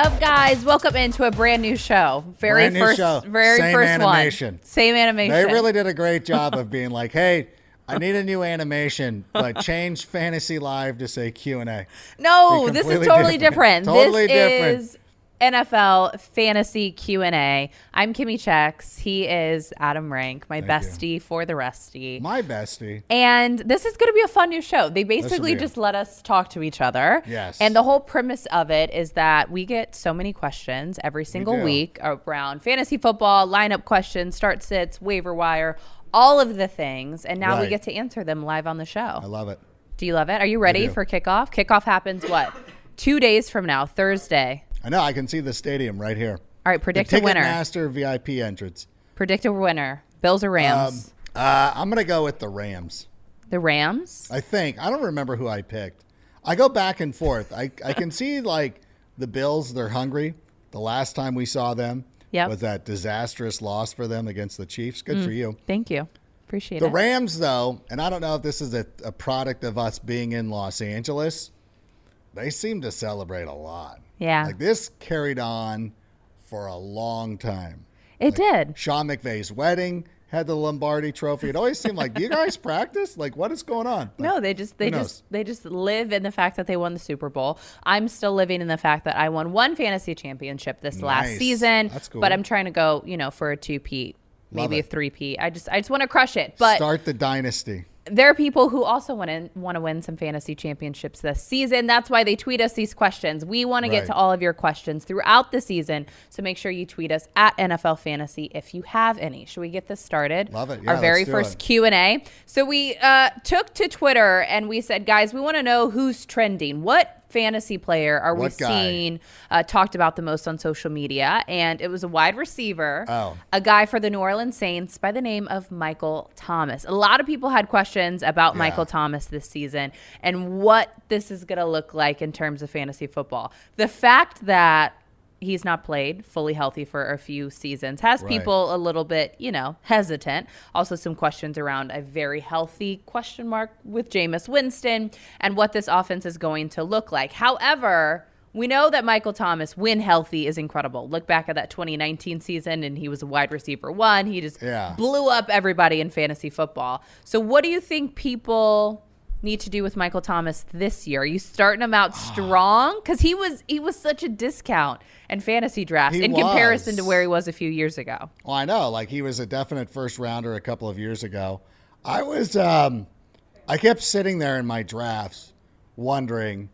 Up, guys? Welcome into a brand new show. Very Brand first, show. very Same first animation. one. Same animation. They really did a great job of being like, "Hey, I need a new animation, but change Fantasy Live to say Q and A." No, this is totally different. different. Totally this different. is NFL fantasy Q and A. I'm Kimmi Chex. He is Adam Rank, my bestie for the resty. My bestie. And this is going to be a fun new show. They basically just let us talk to each other. Yes. And the whole premise of it is that we get so many questions every single do. week around fantasy football, lineup questions, start sits, waiver wire, all of the things. And now we get to answer them live on the show. I love it. Do you love it? Are you ready for kickoff? Kickoff happens what? Two days from now, Thursday. I know. I can see the stadium right here. All right, The predict a winner. Ticketmaster VIP entrance. Predict a winner. Bills or Rams? Uh, I'm gonna go with the Rams. the Rams? I think. I don't remember who I picked. I go back and forth. I I can see like the Bills. They're hungry. The last time we saw them Yep. was that disastrous loss for them against the Chiefs. Good for you. Thank you. Appreciate The it. The Rams, though, and I don't know if this is a, a product of us being in Los Angeles, they seem to celebrate a lot. Yeah. Like this carried on for a long time. it did. Sean McVay's wedding had the Lombardi trophy. It always seemed like, do you guys practice? Like, what is going on? No, they just they just they just live in the fact that they won the Super Bowl. I'm still living in the fact that I won one fantasy championship this last season. That's cool. But I'm trying to go, you know, for a two peat, maybe a three peat. I just I just want to crush it. But Start the dynasty. There are people who also want to want to win some fantasy championships this season. That's why they tweet us these questions. We want to get to all of your questions throughout the season. So make sure you tweet us at NFL Fantasy if you have any. Should we get this started? Love it. Our very first. Q and A. So we uh, took to Twitter and we said, guys, we want to know who's trending. What fantasy player are we What guy? seeing uh, talked about the most on social media? And it was a wide receiver, Oh. a guy for the New Orleans Saints by the name of Michael Thomas. A lot of people had questions about Michael Thomas this season and what this is going to look like in terms of fantasy football. The fact that he's not played fully healthy for a few seasons has Right. people a little bit, you know, hesitant. Also, some questions around a very healthy question mark with Jameis Winston and what this offense is going to look like. However, we know that Michael Thomas, when healthy, is incredible. Look back at that 2019 season, and he was a wide receiver one. He just Yeah. blew up everybody in fantasy football. So, what do you think people need to do with Michael Thomas this year? Are you starting him out strong? Because he was he was such a discount in fantasy drafts He in comparison to where he was a few years ago. Well, I know, like he was a definite first rounder a couple of years ago. I was, um, I kept sitting there in my drafts, wondering,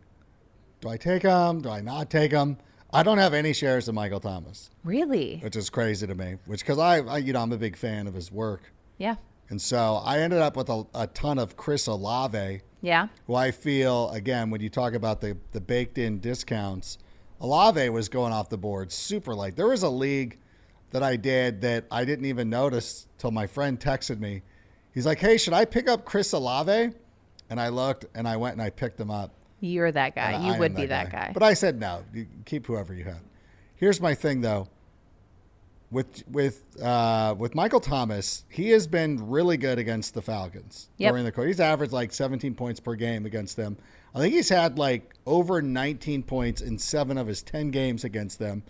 do I take him? Do I not take him? I don't have any shares of Michael Thomas, Really? which is crazy to me. Which because I, I, you know, I'm a big fan of his work, Yeah. and so I ended up with a, a ton of Chris Olave, Yeah. who I feel again when you talk about the the baked in discounts, Olave was going off the board super light. There was a league that I did that I didn't even notice till my friend texted me. He's like, "Hey, should I pick up Chris Olave?" And I looked and I went and I picked him up. You're that guy. And you I would am be that guy. But I said no. You keep whoever you have. Here's my thing though. With with uh, with Michael Thomas, he has been really good against the Falcons Yep. during the course. He's averaged like 17 points per game against them. I think he's had like over 19 points in seven of his 10 games against them.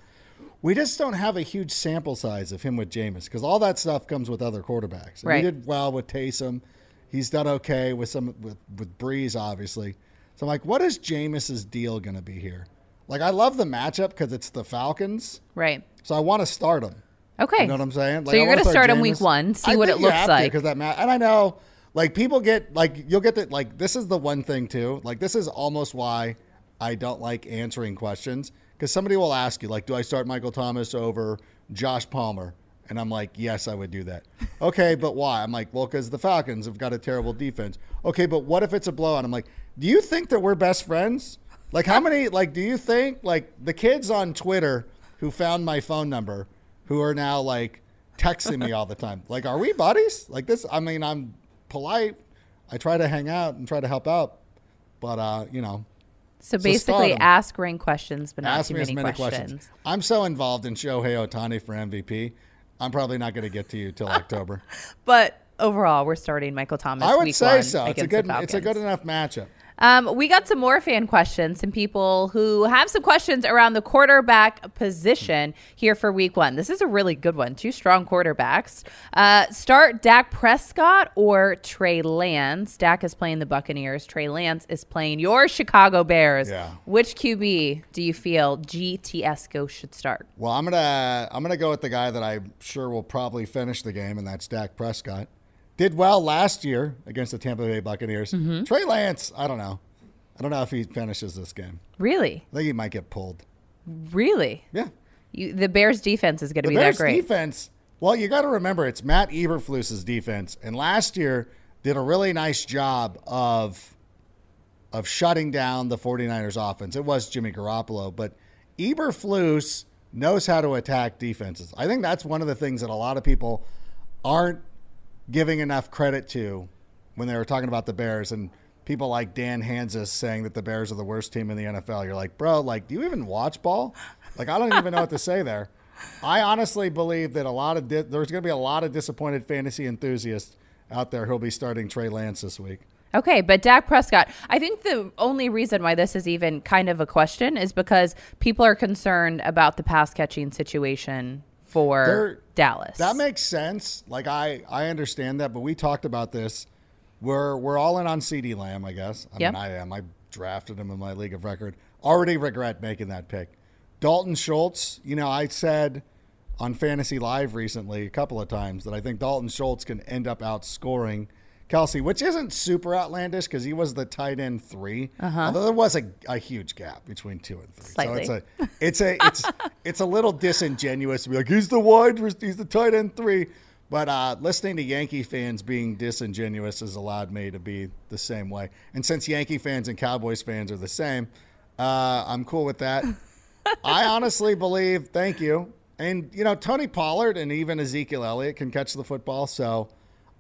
We just don't have a huge sample size of him with Jameis because all that stuff comes with other quarterbacks. And Right. He did well with Taysom. He's done okay with some with with Brees, obviously. So I'm like, what is Jameis's deal going to be here? Like, I love the matchup because it's the Falcons, right. so I want to start him. Okay. You know what I'm saying? so you're going to start him week one, see what it looks like. because that ma- and I know like people get like you'll get that like this is the one thing too. Like this is almost why I don't like answering questions because somebody will ask you like, do I start Michael Thomas over Josh Palmer? And I'm like, yes, I would do that. Okay, but why? I'm like, well, because the Falcons have got a terrible defense. Okay, but what if it's a blowout? I'm like, do you think that we're best friends? Like, how many? Like, do you think like the kids on Twitter who found my phone number, who are now like texting me all the time, like, are we buddies? Like this? I mean, I'm polite. I try to hang out and try to help out, but uh, you know, So basically, ask ring questions, but not ask too me as many, many questions. questions. I'm so involved in Shohei Ohtani for MVP. I'm probably not going to get to you till October. But overall, we're starting Michael Thomas. I would say so. It's a good. It's a good enough matchup. Um, we got some more fan questions. Some people who have some questions around the quarterback position here for week one. This is a really good one. Two strong quarterbacks. Uh, start Dak Prescott or Trey Lance. Dak is playing the Buccaneers. Trey Lance is playing your Chicago Bears. Yeah. Which QB do you feel GTS Go should start? Well, I'm gonna I'm gonna go with the guy that I'm sure will probably finish the game, and that's Dak Prescott. Did well last year against the Tampa Bay Buccaneers. Mm-hmm. Trey Lance, I don't know. I don't know if he finishes this game. Really? I think he might get pulled. Really? Yeah. You, the Bears defense is going to be Bears that great. defense. Well, you got to remember it's Matt Eberflus's defense, and last year did a really nice job of of shutting down the 49ers offense. It was Jimmy Garoppolo, but Eberflus knows how to attack defenses. I think that's one of the things that a lot of people aren't giving enough credit to when they were talking about the Bears and people like Dan Hanzus saying that the Bears are the worst team in the NFL. You're like, bro, like, do you even watch ball? Like, I don't even know what to say there. I honestly believe that a lot of di- there's going to be a lot of disappointed fantasy enthusiasts out there who'll be starting Trey Lance this week. Okay, but Dak Prescott, I think the only reason why this is even kind of a question is because people are concerned about the pass catching situation for There- Dallas. That makes sense. Like I, I understand that, but we talked about this. We're we're all in on CeeDee Lamb, I guess. I Yep. mean, I am. I drafted him in my league of record. Already regret making that pick. Dalton Schultz. You know, I said on Fantasy Live recently a couple of times that I think Dalton Schultz can end up outscoring Kelce, which isn't super outlandish because he was the tight end 3 Although there was a, a huge gap between two and three. Uh-huh. Slightly. So it's a it's a it's it's a little disingenuous to be like he's the wide he's the tight end three. But uh, listening to Yankee fans being disingenuous has allowed me to be the same way. And since Yankee fans and Cowboys fans are the same, Uh, I'm cool with that. I honestly believe, thank you. And, you know, Tony Pollard and even Ezekiel Elliott can catch the football. So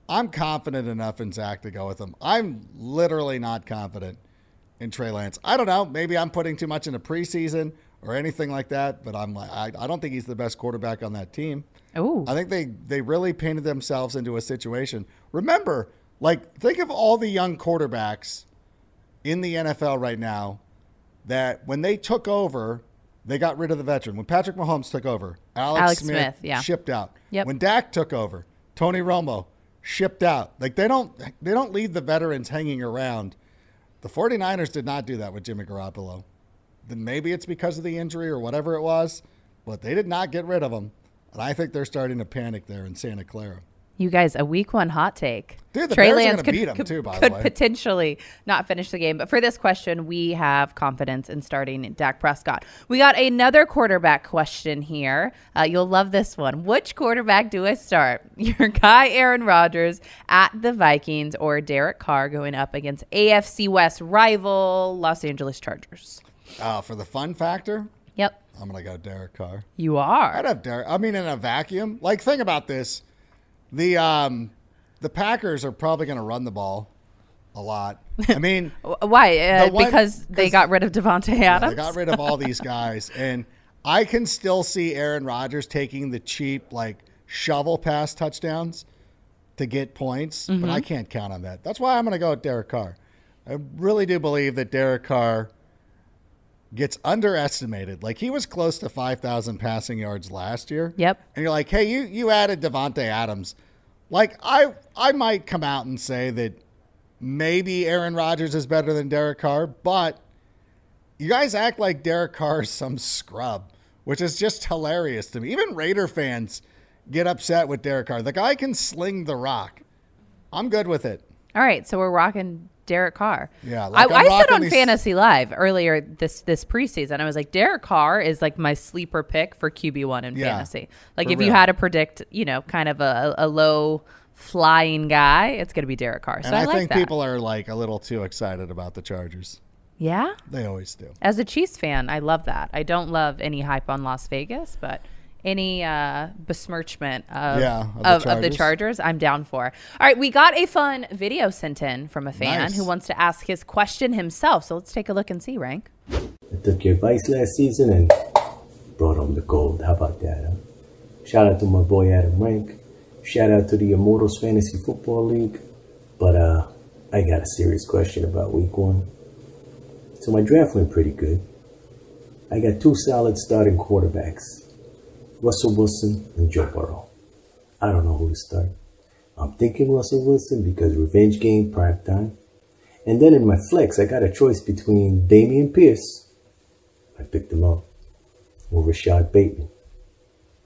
I'm confident enough in Dak to go with him. I'm literally not confident in Trey Lance. I don't know. Maybe I'm putting too much into preseason or anything like that, but I'm like, I, I don't think he's the best quarterback on that team. Ooh. I think they they really painted themselves into a situation. Remember, like think of all the young quarterbacks in the NFL right now that when they took over, they got rid of the veteran. When Patrick Mahomes took over, Alex, Alex Smith, Smith, yeah. shipped out. Yep. When Dak took over, Tony Romo shipped out. Like they don't they don't leave the veterans hanging around. The 49ers did not do that with Jimmy Garoppolo. Then maybe it's because of the injury or whatever it was, but they did not get rid of him. And I think they're starting to panic there in Santa Clara. You guys, a week one hot take. Dude, the Trey Bears are Lance gonna could, beat could, too, by the could potentially not finish the game. But for this question, we have confidence in starting Dak Prescott. We got another quarterback question here. Uh, you'll love this one. Which quarterback do I start? Your guy, Aaron Rodgers, at the Vikings, or Derek Carr going up against AFC West rival Los Angeles Chargers? Uh, for the fun factor, Yep. I'm going to go Derek Carr. You are. I'd have Derek. I mean, in a vacuum. Like, think about this: the um, the Packers are probably going to run the ball a lot. I mean, Why? Uh, one- because they got rid of Davante Adams. they got rid of all these guys, and I can still see Aaron Rodgers taking the cheap, like shovel pass touchdowns to get points, but I can't count on that. That's why I'm going to go with Derek Carr. I really do believe that Derek Carr gets underestimated. Like he was close to 5,000 passing yards last year. Yep. And you're like, hey, you you added Davante Adams. Like I I might come out and say that maybe Aaron Rodgers is better than Derek Carr, but you guys act like Derek Carr is some scrub, which is just hilarious to me. Even Raider fans get upset with Derek Carr. The guy can sling the rock. I'm good with it. All right, so we're rocking Derek Carr. Yeah, like I, I'm said on these- Fantasy Live earlier this this preseason, I was like, Derek Carr is like my sleeper pick for QB one in Yeah, fantasy. Like if you had to predict, you know, kind of a, a low flying guy, it's going to be Derek Carr. So And I, I, like think that. people are like a little too excited about the Chargers. yeah. They always do. As a Chiefs fan, I love that. I don't love any hype on Las Vegas, but any uh, besmirchment of, Yeah, of, of the of the Chargers. Chargers, I'm down for. All right, we got a fun video sent in from a fan Nice. who wants to ask his question himself. So let's take a look and see, Rank. I took your advice last season and brought home the gold. How about that? Huh? Shout out to my boy Adam Rank. Shout out to the Immortals Fantasy Football League. But uh, I got a serious question about Week One. So my draft went pretty good. I got two solid starting quarterbacks, Russell Wilson and Joe Burrow. I don't know who to start. I'm thinking Russell Wilson because revenge game prime time. And then in my flex, I got a choice between Dameon Pierce. I picked him up. Or Rashad Bateman.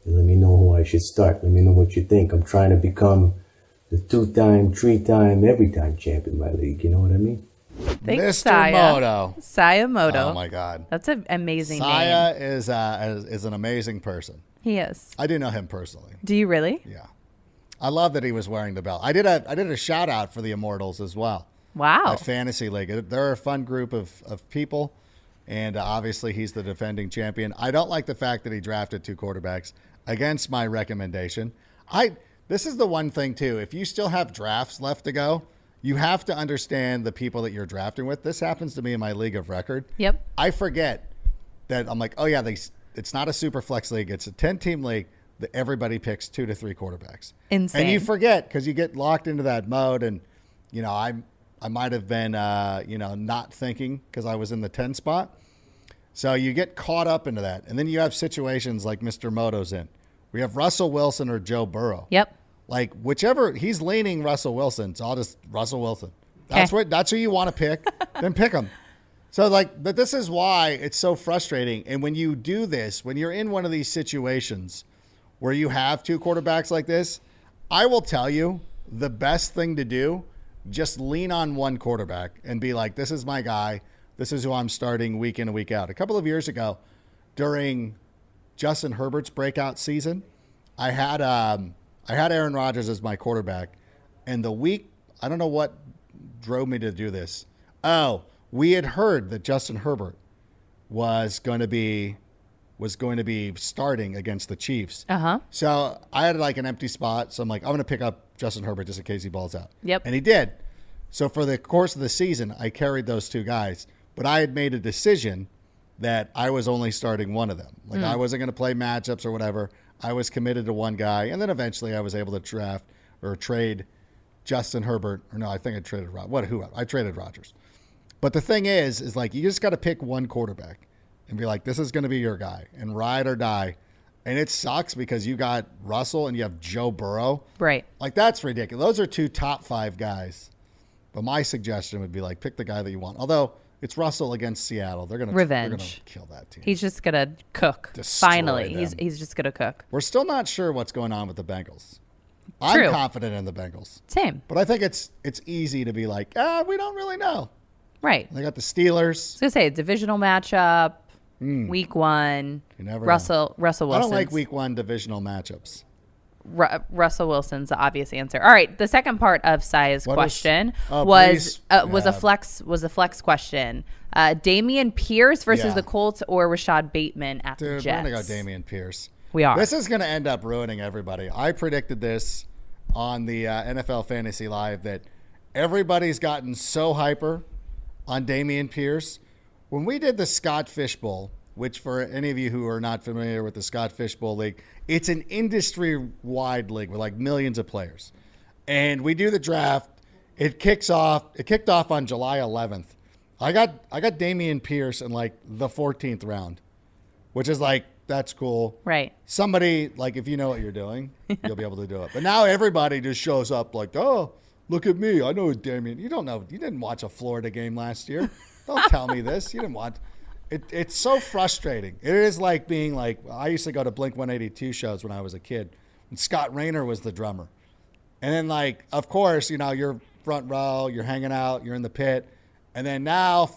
And let me know who I should start. Let me know what you think. I'm trying to become the two-time, three-time, every-time champ in my league. You know what I mean? Thanks, Mr. Saya. Moto. Saya Moto. Oh my God. That's an amazing Saya name. is, uh, is is an amazing person. He is. I do know him personally. Do you really? Yeah, I love that he was wearing the belt. I did a I did a shout out for the Immortals as well. Wow. At Fantasy League, they're a fun group of of people, and uh, obviously he's the defending champion. I don't like the fact that he drafted two quarterbacks against my recommendation. I this is the one thing too. If you still have drafts left to go, you have to understand the people that you're drafting with. This happens to me in my league of record. Yep. I forget that I'm like, oh yeah, they, it's not a super flex league. It's a 10 team league that everybody picks two to three quarterbacks. Insane. And you forget because you get locked into that mode. And, you know, I, I might have been, uh, you know, not thinking because I was in the 10 spot. So you get caught up into that. And then you have situations like Mr. Moto's in. We have Russell Wilson or Joe Burrow. Yep. Like whichever he's leaning Russell Wilson, so I'll just Russell Wilson. That's Okay. what that's who you want to pick. then pick him. So like, but this is why it's so frustrating. And when you do this, when you're in one of these situations where you have two quarterbacks like this, I will tell you the best thing to do, just lean on one quarterback and be like, this is my guy. This is who I'm starting week in and week out. A couple of years ago, during Justin Herbert's breakout season, I had um, I had Aaron Rodgers as my quarterback, and the week I don't know what drove me to do this. Oh, we had heard that Justin Herbert was going to be was going to be starting against the Chiefs. Uh huh. So I had like an empty spot. So I'm like, I'm going to pick up Justin Herbert just in case he balls out. Yep. And he did. So for the course of the season, I carried those two guys, but I had made a decision that I was only starting one of them. Like I wasn't going to play matchups or whatever. I was committed to one guy, and then eventually I was able to draft or trade Justin Herbert. Or no, I think I traded Rod. What? Who? I traded Rodgers. But the thing is, is like you just got to pick one quarterback and be like, this is going to be your guy, and ride or die. And it sucks because you got Russell and you have Joe Burrow. Right. Like that's ridiculous. Those are two top five guys. But my suggestion would be like pick the guy that you want. Although it's Russell against Seattle, they're gonna They're gonna Revenge. kill that team. He's just gonna cook. Destroy Finally, he's them. he's just gonna cook. We're still not sure what's going on with the Bengals. True. I'm confident in the Bengals, Same. but I think it's it's easy to be like, ah, we don't really know. Right. They got the I Steelers. was gonna say divisional matchup, week one. You never know. Russell Russell Hmm. I don't like Week One divisional matchups. Ru- Russell Wilson's the obvious answer. All right, the second part of Si's What is- question oh, was uh, was a flex was a flex question. Uh, Dameon Pierce versus Yeah. the Colts or Rashad Bateman at the Dude, we're gonna go Dameon Pierce. We are. This is gonna end up ruining everybody. I predicted this on the uh, NFL Fantasy Live that everybody's gotten so hyper on Dameon Pierce. When we did the Scott Fishbowl, which for any of you who are not familiar with the Scott Fishbowl League, it's an industry-wide league with like millions of players, and we do the draft. It kicks off. It kicked off on July 11th. I got I got Dameon Pierce in like the 14th round, which is like that's cool. Right. Somebody like if you know what you're doing, you'll be able to do it. But now everybody just shows up like, oh, look at me. I know who Dameon. You don't know. You didn't watch a Florida game last year. Don't tell me this. You didn't watch. It, it's so frustrating. It is like being like I used to go to Blink 182 shows when I was a kid, and Scott Raynor was the drummer. And then, like, of course, you know, you're front row, you're hanging out, you're in the pit. And then now,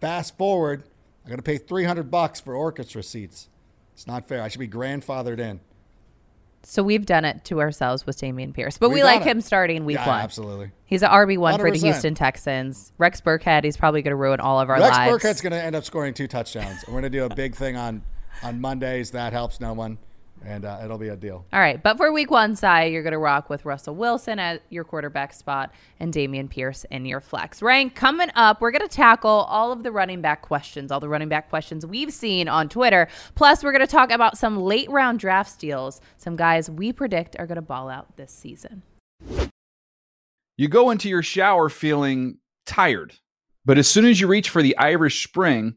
fast forward, I got to pay 300 bucks for orchestra seats. It's not fair. I should be grandfathered in. So we've done it to ourselves with Dameon Pierce, but We've we done like it. him starting week Yeah, one. absolutely. He's an RB one for the 100%. Houston Texans. Rex Burkhead, he's probably going to ruin all of our lives. Rex lives. Burkhead's going to end up scoring two touchdowns. We're going to do a big thing on, on Mondays. That helps no one. And uh, it'll be a deal. All right, but for week one, Sai, you're going to rock with Russell Wilson at your quarterback spot and Dameon Pierce in your flex rank. Coming up, we're going to tackle all of the running back questions, all the running back questions we've seen on Twitter. Plus, we're going to talk about some late round draft steals, some guys we predict are going to ball out this season. You go into your shower feeling tired, but as soon as you reach for the Irish Spring,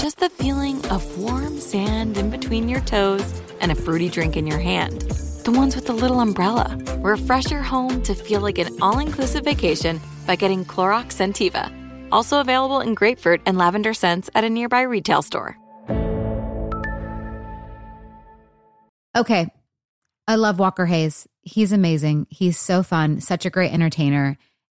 just the feeling of warm sand in between your toes and a fruity drink in your hand. The ones with the little umbrella. Refresh your home to feel like an all inclusive vacation by getting Clorox Sentiva. Also available in grapefruit and lavender scents at a nearby retail store. Okay. I love Walker Hayes. He's amazing. He's so fun, such a great entertainer.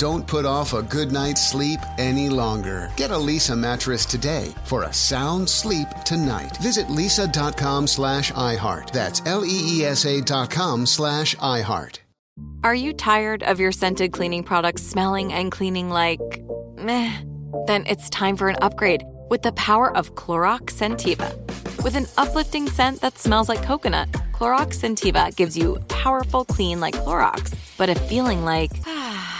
Don't put off a good night's sleep any longer. Get a Leesa mattress today for a sound sleep tonight. Visit leesa.com slash iHeart. That's L-E-E-S-A dot com slash iHeart. Are you tired of your scented cleaning products smelling and cleaning like meh? Then it's time for an upgrade with the power of Clorox Sentiva. With an uplifting scent that smells like coconut, Clorox Sentiva gives you powerful clean like Clorox, but a feeling like ah,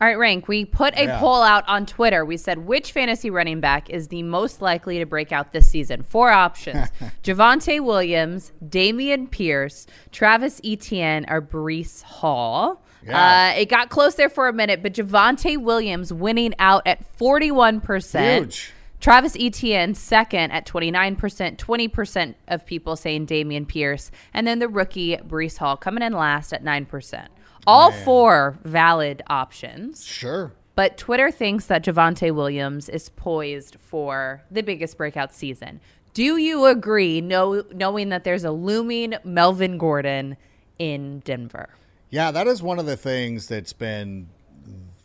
All right, Rank, we put a Yeah. poll out on Twitter. We said, which fantasy running back is the most likely to break out this season? Four options Javonte Williams, Dameon Pierce, Travis Etienne, or Breece Hall. Yeah. Uh, it got close there for a minute, but Javonte Williams winning out at 41%. Huge. Travis Etienne second at 29%, 20% of people saying Dameon Pierce, and then the rookie Breece Hall coming in last at 9%. All four valid options. Sure. But Twitter thinks that Javonte Williams is poised for the biggest breakout season. Do you agree, know, knowing that there's a looming Melvin Gordon in Denver? Yeah, that is one of the things that's been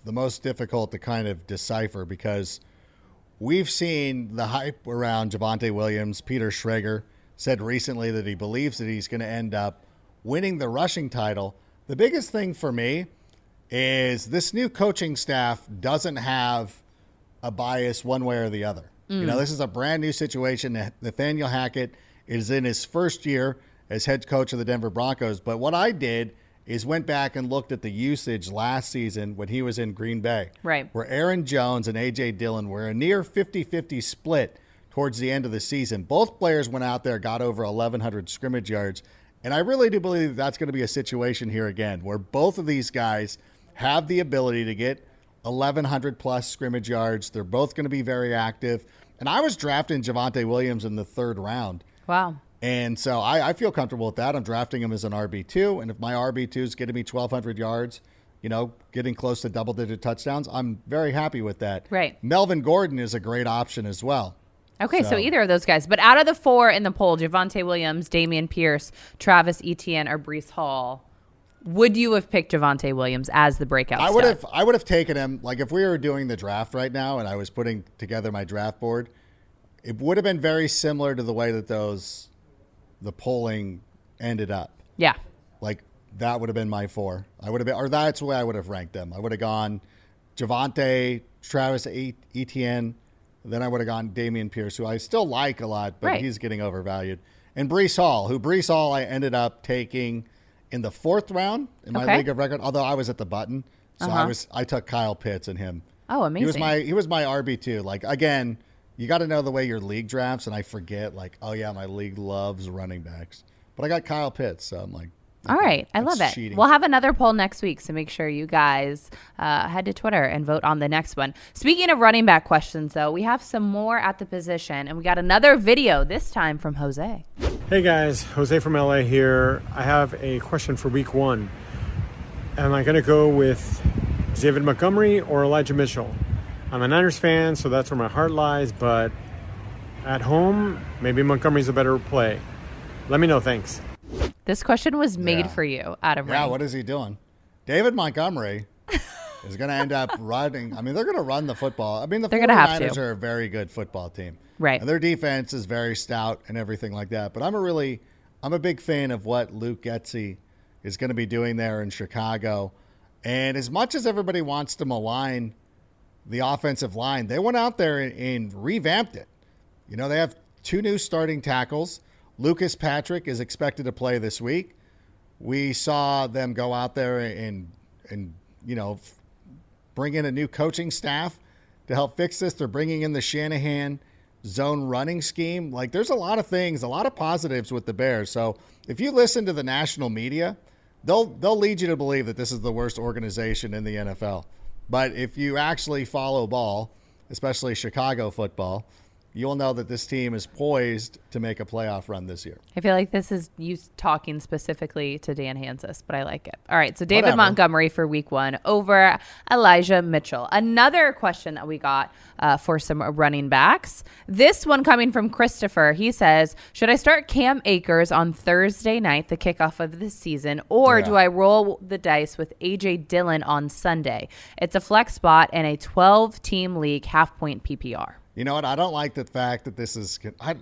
the most difficult to kind of decipher because we've seen the hype around Javonte Williams. Peter Schrager said recently that he believes that he's going to end up winning the rushing title. The biggest thing for me is this new coaching staff doesn't have a bias one way or the other. You know, mm. this is a brand new situation. Nathaniel Hackett is in his first year as head coach of the Denver Broncos. But what I did is went back and looked at the usage last season when he was in Green Bay. Right. Where Aaron Jones and A.J. Dillon were a near 50 50 split towards the end of the season. Both players went out there, got over 1,100 scrimmage yards. And I really do believe that's going to be a situation here again where both of these guys have the ability to get 1,100 plus scrimmage yards. They're both going to be very active. And I was drafting Javonte Williams in the third round. Wow. And so I, I feel comfortable with that. I'm drafting him as an RB2. And if my RB2 is getting me 1,200 yards, you know, getting close to double digit touchdowns, I'm very happy with that. Right. Melvin Gordon is a great option as well. Okay, so, So- either of those guys. But out of the four in the poll, Javonte Williams, Dameon Pierce, Travis Etienne, or Breece Hall, would you have picked Javonte Williams as the breakout? I would stud? have I would have taken him like if we were doing the draft right now and I was putting together my draft board, it would have been very similar to the way that those the polling ended up. Yeah. Like that would have been my four. I would have been or that's the way I would have ranked them. I would have gone Javonte, Travis Etienne, then I would have gone Dameon Pierce, who I still like a lot, but Right. he's getting overvalued. And Breece Hall, who Breece Hall I ended up taking in the fourth round in my Okay. league of record, although I was at the button. So I Uh-huh. was I took Kyle Pitts and him. Oh, amazing. He was my he was my RB two. Like again, you got to know the way your league drafts, and I forget like, oh yeah, my league loves running backs, but I got Kyle Pitts, so I'm like, All right, I love it. cheating. We'll have another poll next week, so make sure you guys uh, head to Twitter and vote on the next one. Speaking of running back questions, though, we have some more at the position, and we got another video this time from Jose. Hey guys, Jose from LA here. I have a question for week one. Am I going to go with David Montgomery or Elijah Mitchell? I'm a Niners fan, so that's where my heart lies, but at home, maybe Montgomery's a better play. Let me know, thanks. This question was made Yeah. for you, Adam. yeah, Rank. what is he doing? David Montgomery is going to end up running. I mean, they're going to run the football. I mean, the They're gonna have 49ers to. are a very good football team. Right. And their defense is very stout and everything like that. But I'm a really, I'm a big fan of what Luke Getsy is going to be doing there in Chicago. And as much as everybody wants to malign the offensive line, they went out there and, and revamped it. You know, they have two new starting tackles. Lucas Patrick is expected to play this week. We saw them go out there and and you know bring in a new coaching staff to help fix this. They're bringing in the Shanahan zone running scheme. Like there's a lot of things, a lot of positives with the Bears. So if you listen to the national media, they'll they'll lead you to believe that this is the worst organization in the NFL. But if you actually follow ball, especially Chicago football, you'll know that this team is poised to make a playoff run this year. I feel like this is you talking specifically to Dan Hanzus, but I like it. All right, so David Whatever. Montgomery for week one over Elijah Mitchell. Another question that we got uh, for some running backs. This one coming from Christopher. He says, Should I start Cam Akers on Thursday night, the kickoff of the season, or Yeah. do I roll the dice with AJ Dillon on Sunday? It's a flex spot in a 12 team league, half point PPR. You know what? I don't like the fact that this is. I,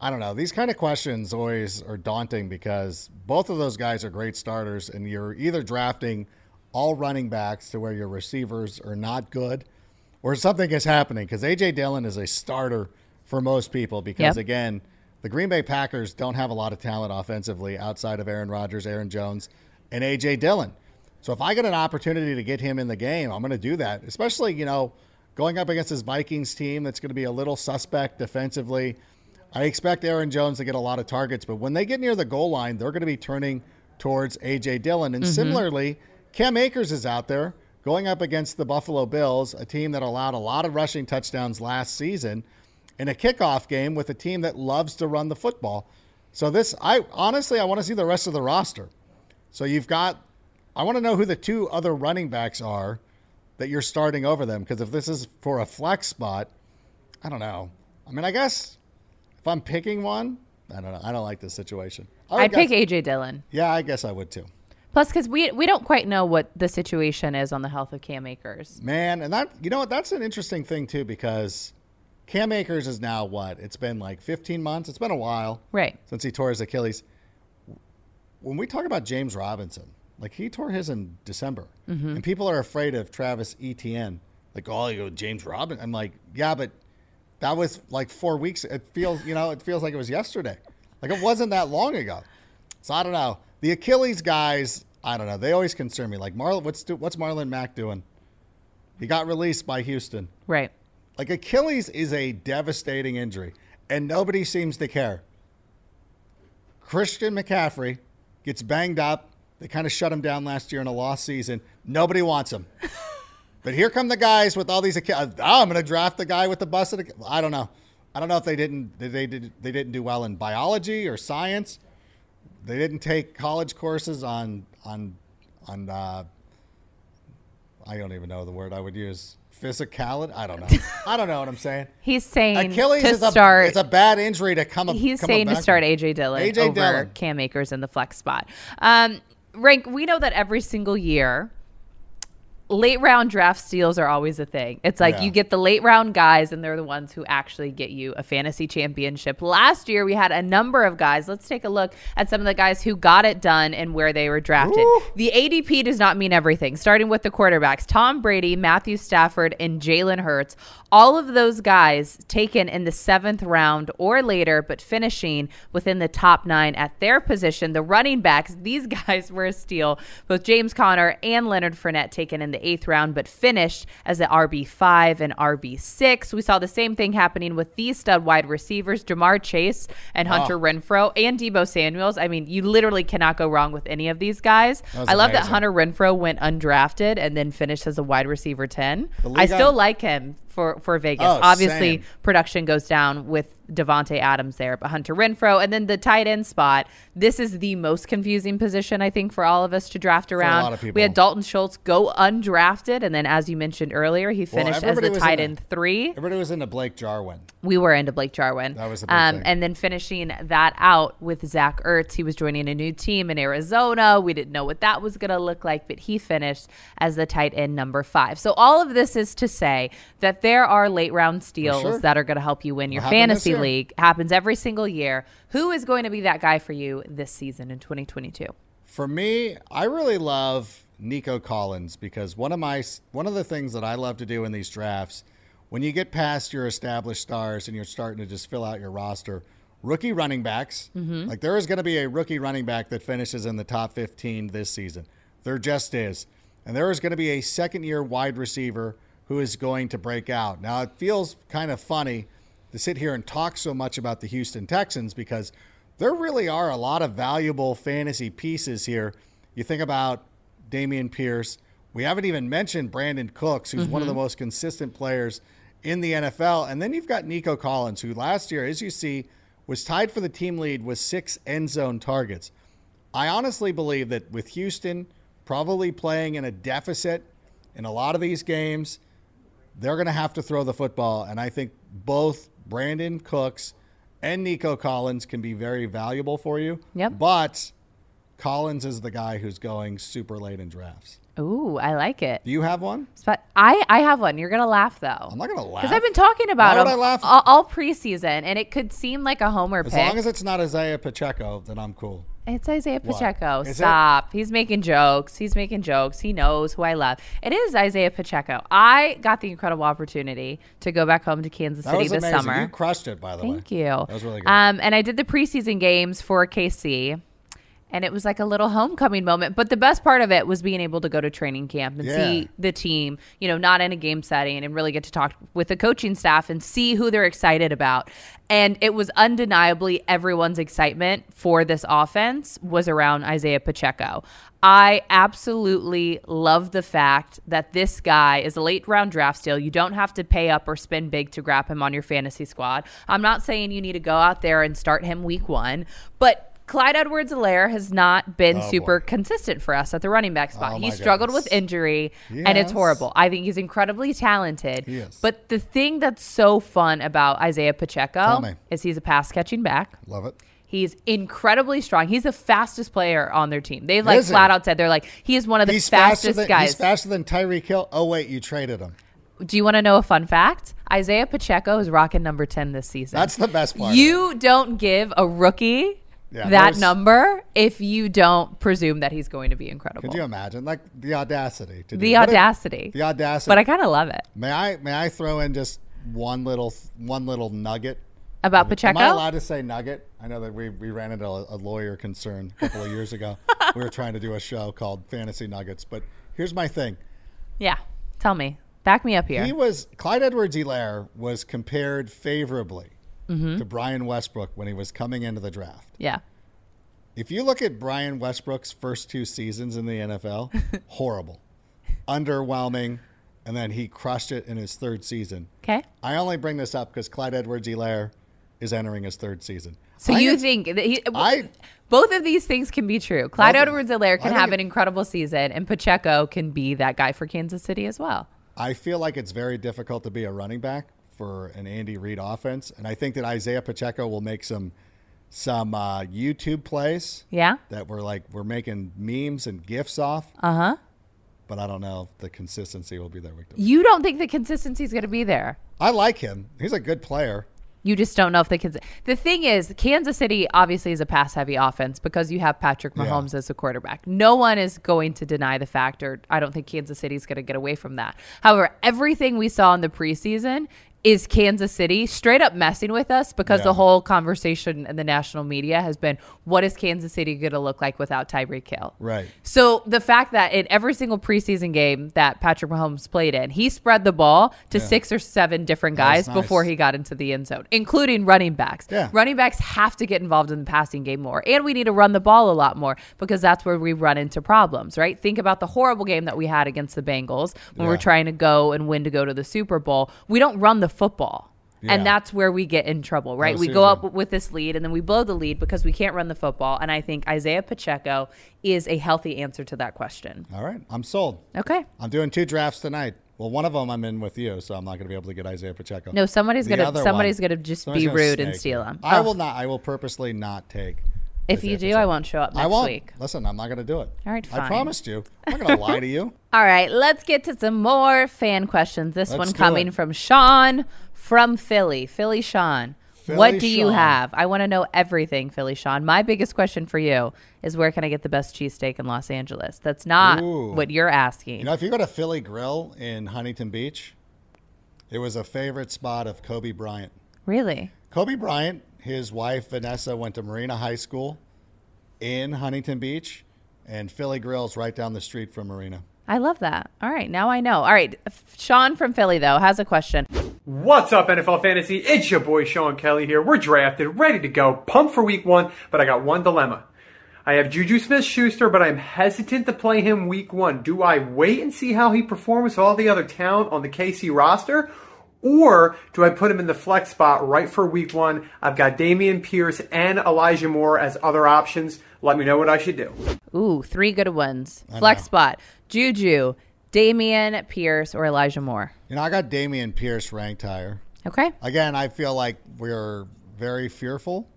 I don't know. These kind of questions always are daunting because both of those guys are great starters, and you're either drafting all running backs to where your receivers are not good, or something is happening because AJ Dillon is a starter for most people because Yep. again, the Green Bay Packers don't have a lot of talent offensively outside of Aaron Rodgers, Aaron Jones, and AJ Dillon. So if I get an opportunity to get him in the game, I'm going to do that. Especially, you know, going up against this Vikings team that's going to be a little suspect defensively. I expect Aaron Jones to get a lot of targets, but when they get near the goal line, they're going to be turning towards AJ Dillon. And Mhm. similarly, Cam Akers is out there going up against the Buffalo Bills, a team that allowed a lot of rushing touchdowns last season in a kickoff game with a team that loves to run the football. So this I honestly I want to see the rest of the roster. So you've got I want to know who the two other running backs are that you're starting over them because if this is for a flex spot, I don't know. I mean, I guess if I'm picking one, I don't know. I don't like this situation. I I'd pick AJ Dillon. Yeah, I guess I would too. Plus, because we we don't quite know what the situation is on the health of Cam Akers. Man, and that you know what? That's an interesting thing too because Cam Akers is now what? It's been like 15 months. It's been a while, Right. Since he tore his Achilles. When we talk about James Robinson, like he tore his in December, Mhm. and people are afraid of Travis Etienne. Like, oh, you go James Robin. I'm like, yeah, but that was like four weeks. It feels, you know, it feels like it was yesterday. Like it wasn't that long ago. So I don't know. The Achilles guys, I don't know. They always concern me. Like Marlon, what's do, what's Marlon Mack doing? He got released by Houston. Right. Like Achilles is a devastating injury, and nobody seems to care. Christian McCaffrey gets banged up. They kind of shut him down last year in a lost season. Nobody wants him. but here come the guys with all these. Achilles. Oh, I'm going to draft the guy with the busted. I don't know. I don't know if they didn't. They they did. They didn't do well in biology or science. They didn't take college courses on on on. Uh, I don't even know the word I would use. Physicality. I don't know. I don't know what I'm saying. He's saying Achilles to is a, start. it's a bad injury to come. he's come saying to start. AJ Dillon AJ over Dillon. Cam Akers in the flex spot. Um, Rank, we know that every single year, late round draft steals are always a thing. It's like Yeah. you get the late round guys, and they're the ones who actually get you a fantasy championship. Last year, we had a number of guys. Let's take a look at some of the guys who got it done and where they were drafted. The ADP does not mean everything. Starting with the quarterbacks Tom Brady, Matthew Stafford, and Jalen Hurts. All of those guys taken in the seventh round or later, but finishing within the top nine at their position. The running backs, these guys were a steal. Both James Conner and Leonard Fournette taken in the eighth round, but finished as the RB5 and RB6. We saw the same thing happening with these stud wide receivers, Ja'Marr Chase and Hunter Oh. Renfrow and Deebo Samuels. I mean, you literally cannot go wrong with any of these guys. I love that. Hunter Renfrow went undrafted and then finished as a wide receiver 10. I still like him for for Vegas. Oh, Obviously, same. production goes down with Davante Adams there, but Hunter Renfrow, and then the tight end spot. This is the most confusing position I think for all of us to draft a around. lot of people. We had Dalton Schultz go undrafted, and then as you mentioned earlier, he Well, finished as the tight end three. Everybody was into Blake Jarwin. We were into Blake Jarwin. That was the big um. And then finishing that out with Zach Ertz. He was joining a new team in Arizona. We didn't know what that was going to look like, but he finished as the tight end number five. So all of this is to say that there are late round steals sure. that are going to help you win your fantasy league. Happens every single year. Who is going to be that guy for you this season in 2022? For me, I really love Nico Collins because one of my one of the things that I love to do in these drafts, when you get past your established stars and you're starting to just fill out your roster, rookie running backs. Mm-hmm. Like there is going to be a rookie running back that finishes in the top 15 this season. There just is. And there is going to be a second year wide receiver who is going to break out. Now, it feels kind of funny to sit here and talk so much about the Houston Texans because there really are a lot of valuable fantasy pieces here. You think about Dameon Pierce. We haven't even mentioned Brandin Cooks, who's one of the mm-hmm. most consistent players in the NFL. And then you've got Nico Collins, who last year, as you see, was tied for the team lead with six end zone targets. I honestly believe that with Houston probably playing in a deficit in a lot of these games, they're going to have to throw the football. And I think both Brandin Cooks and Nico Collins can be very valuable for you. Yep. But Collins is the guy who's going super late in drafts. Ooh, I like it. Do you have one? But I, I have one. You're gonna laugh though. I'm not going to laugh. Because I've been talking about Why him all, all preseason, and it could seem like a homer As pick. long as it's not Isaiah Pacheco, then I'm cool. It's Isaiah Pacheco. Stop. He's making jokes. He's making jokes. He knows who I love. It is Isaiah Pacheco. I got the incredible opportunity to go back home to Kansas That City this amazing. summer. You crushed it, by the way. Thank you. That was really good. Um, and I did the preseason games for KC. And it was like a little homecoming moment. But the best part of it was being able to go to training camp and Yeah. see the team, you know, not in a game setting and really get to talk with the coaching staff and see who they're excited about. And it was undeniably everyone's excitement for this offense was around Isaiah Pacheco. I absolutely love the fact that this guy is a late round draft steal. You don't have to pay up or spend big to grab him on your fantasy squad. I'm not saying you need to go out there and start him week one, but Clyde Edwards Helaire has not been Oh, super consistent for us at the running back spot. Oh, he struggled goodness. with injury, and it's horrible. I think he's incredibly talented. He is. But the thing that's so fun about Isaiah Pacheco is he's a pass catching back. Love it. He's incredibly strong. He's the fastest player on their team. They've like flat out said they're like he is one of the He's fastest than, guys. He's faster than Tyreek Hill. Oh, wait, you traded him. Do you want to know a fun fact? Isaiah Pacheco is rocking number 10 this season. That's the best part. You don't give a rookie Yeah, that number if you don't presume that he's going to be incredible. Could you imagine? Like the audacity to do the what a- audacity. the audacity. But I kind of love it. May I may I throw in just one little one little nugget About Am Pacheco? Am I allowed to say nugget? I know that we, we ran into a, a lawyer concern a couple of years ago. we were trying to do a show called Fantasy Nuggets, but here's my thing. Yeah. Tell me. Back me up here. He was Clyde Edwards Helaire was compared favorably Mhm. to Brian Westbrook when he was coming into the draft. yeah. If you look at Brian Westbrook's first two seasons in the NFL, horrible, underwhelming, and then he crushed it in his third season. Okay. I only bring this up because Clyde Edwards Helaire is entering his third season. So I you think think that he, I- both of these things can be true. Clyde Edwards Helaire I can have an incredible season, and Pacheco can be that guy for Kansas City as well. I feel like it's very difficult to be a running back for an Andy Reid offense, and I think that Isaiah Pacheco will make some some uh, YouTube plays. Yeah? that we're like we're making memes and gifs off, Uh huh. but I don't know if the consistency will be there. Week week. You don't think the consistency is going to be there. I like him; he's a good player. You just don't know if the kids. The thing is, Kansas City obviously is a pass heavy offense because you have Patrick Yeah. Mahomes as a quarterback. No one is going to deny the fact, or I don't think Kansas City is going to get away from that. However, everything we saw in the preseason is Kansas City straight up messing with us because Yeah. the whole conversation in the national media has been what is Kansas City going to look like without Tyreek Hill? Right. So the fact that in every single preseason game that Patrick Mahomes played in, he spread the ball to Yeah. six or seven different guys before he got into the end zone, including running backs. Yeah. Running backs have to get involved in the passing game more, and we need to run the ball a lot more because that's where we run into problems, right? Think about the horrible game that we had against the Bengals when we're trying to go and win to go to the Super Bowl. We don't run the football. Yeah. And that's where we get in trouble, right? We go up with this lead and then we blow the lead because we can't run the football. And I think Isaiah Pacheco is a healthy answer to that question. All right, I'm sold. Okay. I'm doing two drafts tonight. Well, one of them I'm in with you, so I'm not going to be able to get Isaiah Pacheco. No, somebody's gonna- somebody's gonna just somebody's be rude and steal him. I Oh. will not. I will purposely not take. If you do, I won't show up next I won't. week. Listen, I'm not going to do it. All right, fine. I promised you. I'm not going to lie to you. All right, let's get to some more fan questions. This Let's one do coming it. from Sean from Philly. Philly Sean. Philly what do you Sean. have? I want to know everything, Philly Sean. My biggest question for you is where can I get the best cheesesteak in Los Angeles? That's not Ooh. what you're asking. You know, if you go to Philly Grill in Huntington Beach, it was a favorite spot of Kobe Bryant. really? Kobe Bryant, his wife Vanessa went to Marina High School in Huntington Beach, and Philly Grill's right down the street from Marina. I love that. All right, now I know. All right, Sean from Philly though has a question. What's up, NFL Fantasy? It's your boy Sean Kelly here. We're drafted, ready to go, pumped for week one, but I got one dilemma. I have Juju Smith Schuster, but I'm hesitant to play him week one. Do I wait and see how he performs with all the other talent on the KC roster? Or do I put him in the flex spot right for week one? I've got Dameon Pierce and Elijah Moore as other options. Let me know what I should do. Ooh, three good ones. I Flex know. spot: Juju, Dameon Pierce, or Elijah Moore. You know, I got Dameon Pierce ranked higher. Okay. Again, I feel like we're very fearful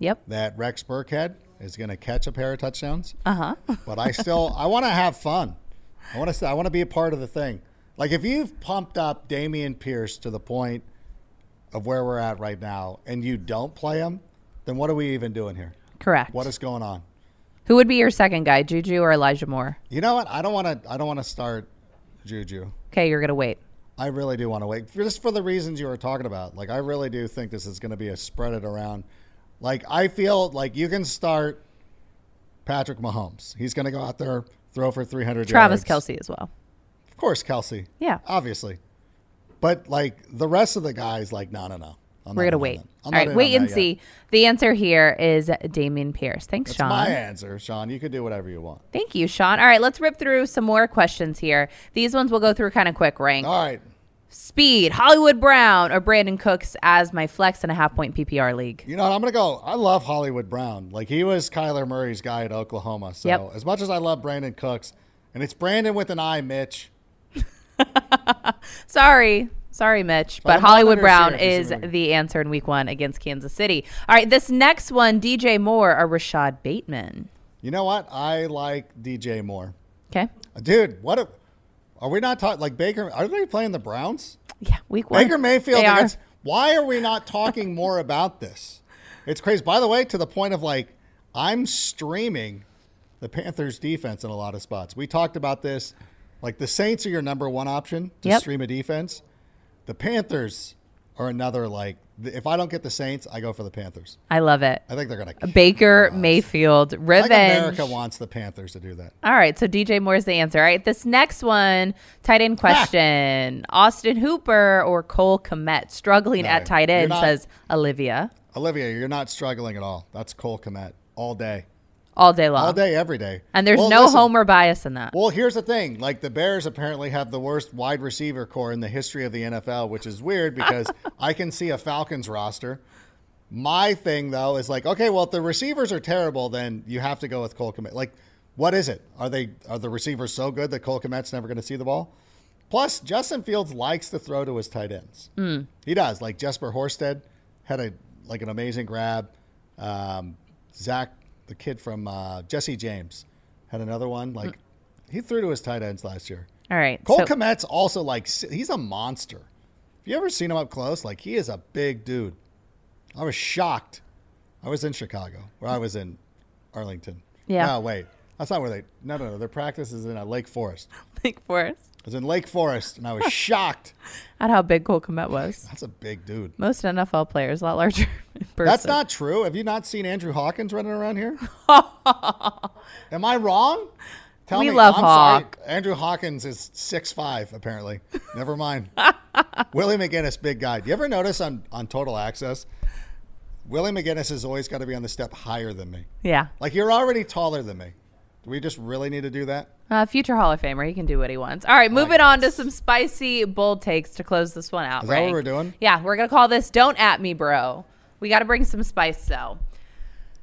Yep. that Rex Burkhead is going to catch a pair of touchdowns. Uh huh. but I still I want to have fun. I want to I want to be a part of the thing. Like if you've pumped up Dameon Pierce to the point of where we're at right now, and you don't play him, then what are we even doing here? Correct. What is going on? Who would be your second guy, Juju or Elijah Moore? You know what? I don't want to. I don't want to start Juju. Okay, you're gonna wait. I really do want to wait, just for the reasons you were talking about. Like I really do think this is going to be a spread it around. Like I feel like you can start Patrick Mahomes. He's going to go out there throw for 300 Travis yards. Kelce as well. Of course, Kelce. Yeah. Obviously. But like the rest of the guys, like, no, no, no. I'm We're gonna wait. that. All right, wait and see. yet. The answer here is Dameon Pierce. Thanks, That's Sean. my answer, Sean. You could do whatever you want. Thank you, Sean. All right, let's rip through some more questions here. These ones we'll go through kind of quick, rank. All right. Speed, Hollywood Brown, or Brandin Cooks as my flex in a half point PPR league. You know, what? I'm gonna go. I love Hollywood Brown. Like he was Kyler Murray's guy at Oklahoma. So Yep. as much as I love Brandon Cooks, and it's Brandon with an I, Mitch. Sorry. Sorry, Mitch. But But Hollywood Brown serious is disagree. the answer in week one against Kansas City. All right, this next one, DJ Moore or Rashod Bateman. You know what? I like DJ Moore. Okay. Dude, what? A, are we not talking like Baker? Are they playing the Browns? Yeah, week one. Baker Mayfield. They are. why are we not talking more about this? It's crazy. By the way, to the point of like, I'm streaming the Panthers defense in a lot of spots. We talked about this. Like the Saints are your number one option to Yep. stream a defense. The Panthers are another like. If I don't get the Saints, I go for the Panthers. I love it. I think they're gonna. Baker Mayfield, revenge. America wants the Panthers to do that. All right, so DJ Moore's the answer. All right, this next one, tight end question: Austin Hooper or Cole Kmet? Struggling No, at tight end, not- says Olivia. Olivia, you're not struggling at all. That's Cole Kmet all day, All day long. all day, every day. And there's Well, no listen, homer bias in that. Well, here's the thing: like the Bears apparently have the worst wide receiver core in the history of the NFL, which is weird because I can see a Falcons roster. My thing though is like, okay, well, if the receivers are terrible, then you have to go with Cole Kmet. Like, what is it? Are they are the receivers so good that Cole Kmet's never going to see the ball? Plus, Justin Fields likes to throw to his tight ends. Mm. He does. Like Jesper Horsted had a like an amazing grab. Um, Zach, the kid from uh, Jesse James, had another one. Like he threw to his tight ends last year. All right, Cole so- Kmet's also like he's a monster. Have you ever seen him up close? Like he is a big dude. I was shocked. I was in Chicago, where I was in Arlington. Yeah. No, wait, that's not where they. No, no, no. Their practice is in uh, Lake Forest. Lake Forest. I was in Lake Forest and I was shocked. At how big Cole Kmet was. That's a big dude. Most NFL players a lot larger. in. That's not true. Have you not seen Andrew Hawkins running around here? Am I wrong? Tell We me. love I'm Hawk. Sorry. Andrew Hawkins is six five apparently. Never mind. Willie McGinest, big guy. Do you ever notice on, on Total Access, Willie McGinest has always got to be on the step higher than me. Yeah. Like you're already taller than me. Do we just really need to do that? Uh, future Hall of Famer. He can do what he wants. All right, moving on to some spicy, bold takes to close this one out. Is that what we're doing? Yeah, we're going to call this Don't At Me, Bro. We got to bring some spice, though.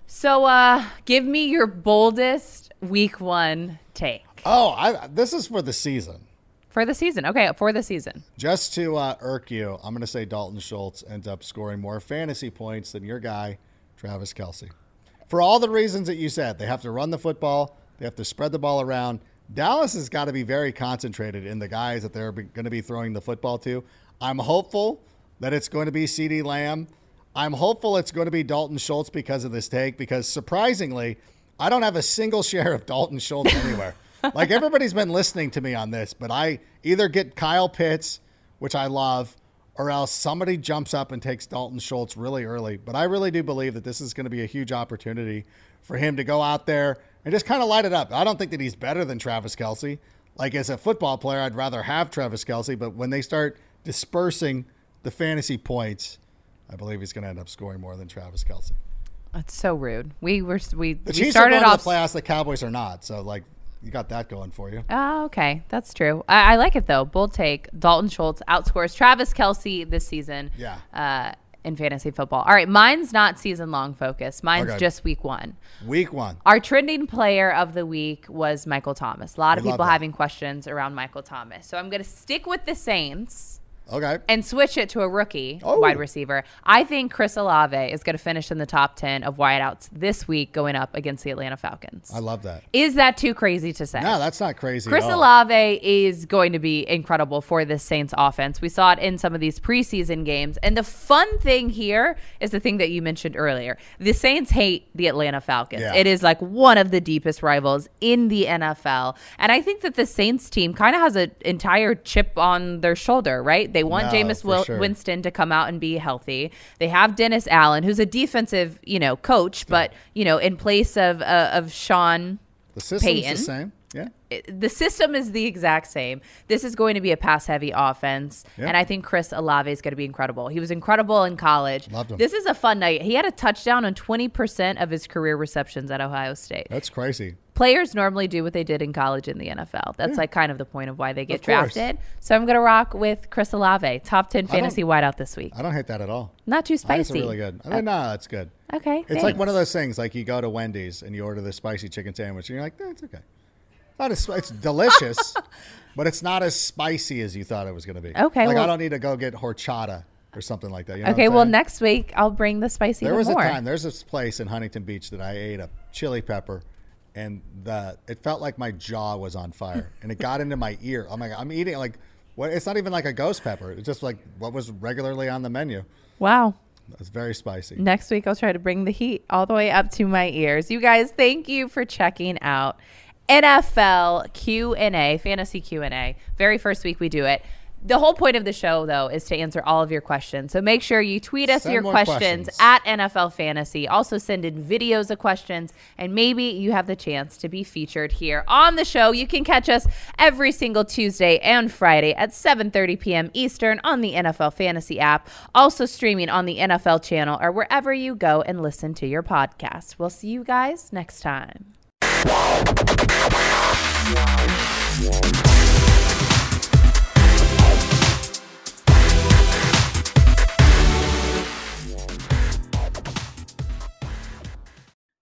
So, uh, give me your boldest week one take Oh, I, this is for the season. for the season. Okay, for the season. Just to uh, irk you, I'm going to say Dalton Schultz ends up scoring more fantasy points than your guy, Travis Kelce. For all the reasons that you said, they have to run the football, they have to spread the ball around. Dallas has got to be very concentrated in the guys that they're going to be throwing the football to. I'm hopeful that it's going to be CeeDee Lamb. I'm hopeful it's going to be Dalton Schultz because of this take, because surprisingly, I don't have a single share of Dalton Schultz anywhere. like everybody's been listening to me on this, but I either get Kyle Pitts, which I love, or else somebody jumps up and takes Dalton Schultz really early. But I really do believe that this is going to be a huge opportunity for him to go out there and just kind of light it up. I don't think that he's better than Travis Kelce. Like as a football player, I'd rather have Travis Kelce, but when they start dispersing the fantasy points, I believe he's going to end up scoring more than Travis Kelce. That's so rude. We were we, The we Chiefs started off. the playoffs. The Cowboys are not. So like, you got that going for you. Oh, okay. That's true. I, I like it though. Bold take. Dalton Schultz outscores Travis Kelce this season. Yeah. Uh, in fantasy football. All right. Mine's not season long focus. Mine's Okay. just week one. Week one. Our trending player of the week was Michael Thomas. A lot of love people that. having questions around Michael Thomas. So I'm going to stick with the Saints Okay. and switch it to a rookie Oh. wide receiver. I think Chris Olave is going to finish in the top 10 of wideouts this week going up against the Atlanta Falcons. I love that. Is that too crazy to say? No, that's not crazy. Chris at all. Olave is going to be incredible for this Saints offense. We saw it in some of these preseason games. And the fun thing here is the thing that you mentioned earlier. The Saints hate the Atlanta Falcons. Yeah. It is like one of the deepest rivals in the NFL. And I think that the Saints team kind of has an entire chip on their shoulder, right? They want No, Jameis for Wil- sure. Winston to come out and be healthy. They have Dennis Allen, who's a defensive, you know, coach, but, you know, in place of, uh, of Sean The system's Payton the same. Yeah. the system is the exact same. This is going to be a pass heavy offense. And I think Chris Olave is going to be incredible. He was incredible in college. Loved him. This is a fun night. He had a touchdown on 20% of his career receptions at Ohio State. That's crazy. Players normally do what they did in college in the NFL. That's Yeah. like kind of the point of why they get drafted. So I'm going to rock with Chris Olave, top 10 I don't- fantasy wideout this week. I don't hate that at all. Not too I think It's spicy. really good. I Uh, mean, no, it's good. Okay. It's like one of those things, like you go to Wendy's and you order the spicy chicken sandwich, and you're like, eh, okay. Not as it's delicious, but it's not as spicy as you thought it was going to be. Okay, like I don't need to go get horchata or something like that. You know okay, well, next week I'll bring the spicy there was more. a time. There's this place in Huntington Beach that I ate a chili pepper, and the it felt like my jaw was on fire, and it got into my ear. I'm like, I'm eating like, what? It's not even like a ghost pepper. It's just like what was regularly on the menu. Wow. It's very spicy. Next week, I'll try to bring the heat all the way up to my ears. You guys, thank you for checking out NFL Q and A, fantasy Q and A. Very first week we do it. The whole point of the show, though, is to answer all of your questions. So make sure you tweet us Send your questions, questions. at NFL Fantasy. Also send in videos of questions, and maybe you have the chance to be featured here on the show. You can catch us every single Tuesday and Friday at 7:30 p.m. Eastern on the NFL Fantasy app. Also streaming on the NFL channel or wherever you go and listen to your podcast. We'll see you guys next time.